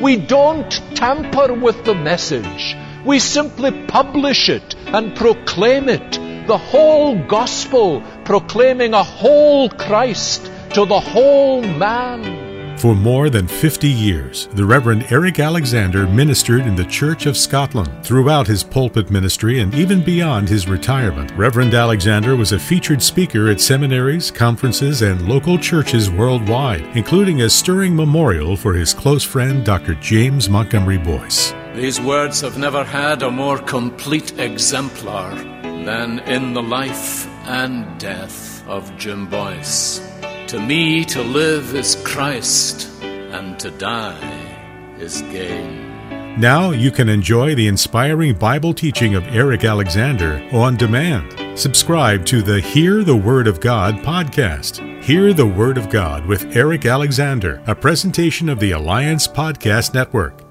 We don't tamper with the message. We simply publish it and proclaim it. The whole gospel, proclaiming a whole Christ to the whole man. For more than 50 years, the Reverend Eric Alexander ministered in the Church of Scotland. Throughout his pulpit ministry and even beyond his retirement, Reverend Alexander was a featured speaker at seminaries, conferences, and local churches worldwide, including a stirring memorial for his close friend Dr. James Montgomery Boice. These words have never had a more complete exemplar than in the life and death of Jim Boice. To me, to live is Christ, and to die is gain. Now you can enjoy the inspiring Bible teaching of Eric Alexander on demand. Subscribe to the Hear the Word of God podcast. Hear the Word of God with Eric Alexander, a presentation of the Alliance Podcast Network.